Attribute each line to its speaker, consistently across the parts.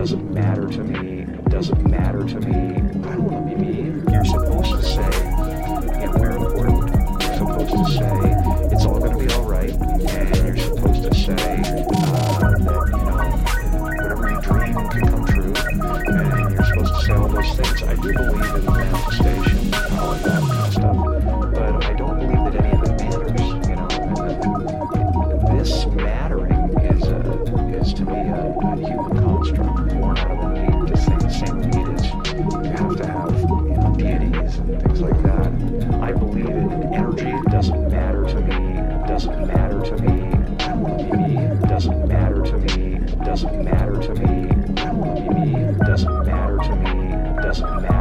Speaker 1: doesn't matter to me. It Doesn't matter to me. I don't want to be mean. You're supposed to say, you we're important. You're supposed to say it's all going to be all right, and doesn't matter to me. I to be me. Doesn't matter to me. Doesn't matter to me. I to be me. Doesn't matter to me. Doesn't matter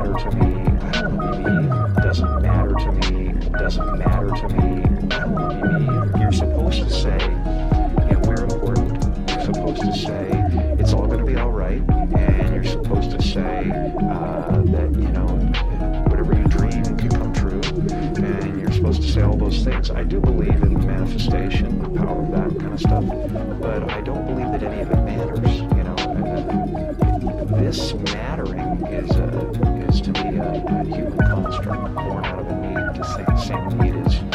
Speaker 1: those things. I do believe in manifestation, the power of that kind of stuff, but I don't believe that any of it matters. You know, uh, this mattering is a, is to me a, a human construct born out of a need to say the same need as you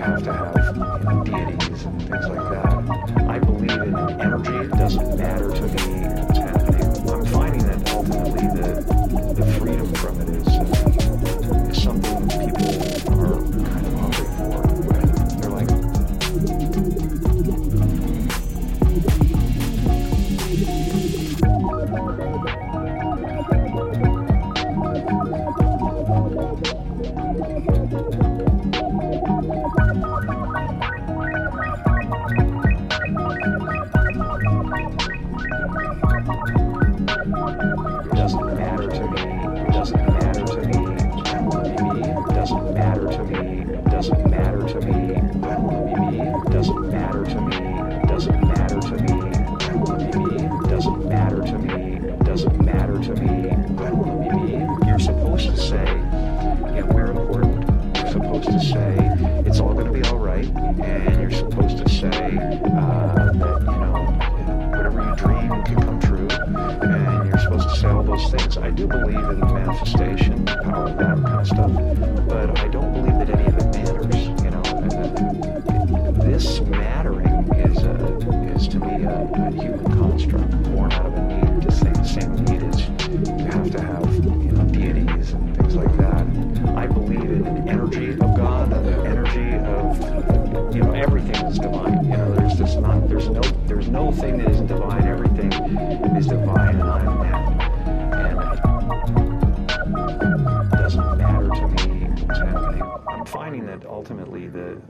Speaker 1: have to have you know, deities and things like that. I believe in energy. It doesn't matter to me doesn't matter to me. Say it's all going to be all right, and you're supposed to say uh, that you know whatever you dream can come true, and you're supposed to say all those things. I do believe in manifestation, power of that kind of stuff, but I don't is divine. You know, there's just not there's no there's no thing that isn't divine. Everything is divine,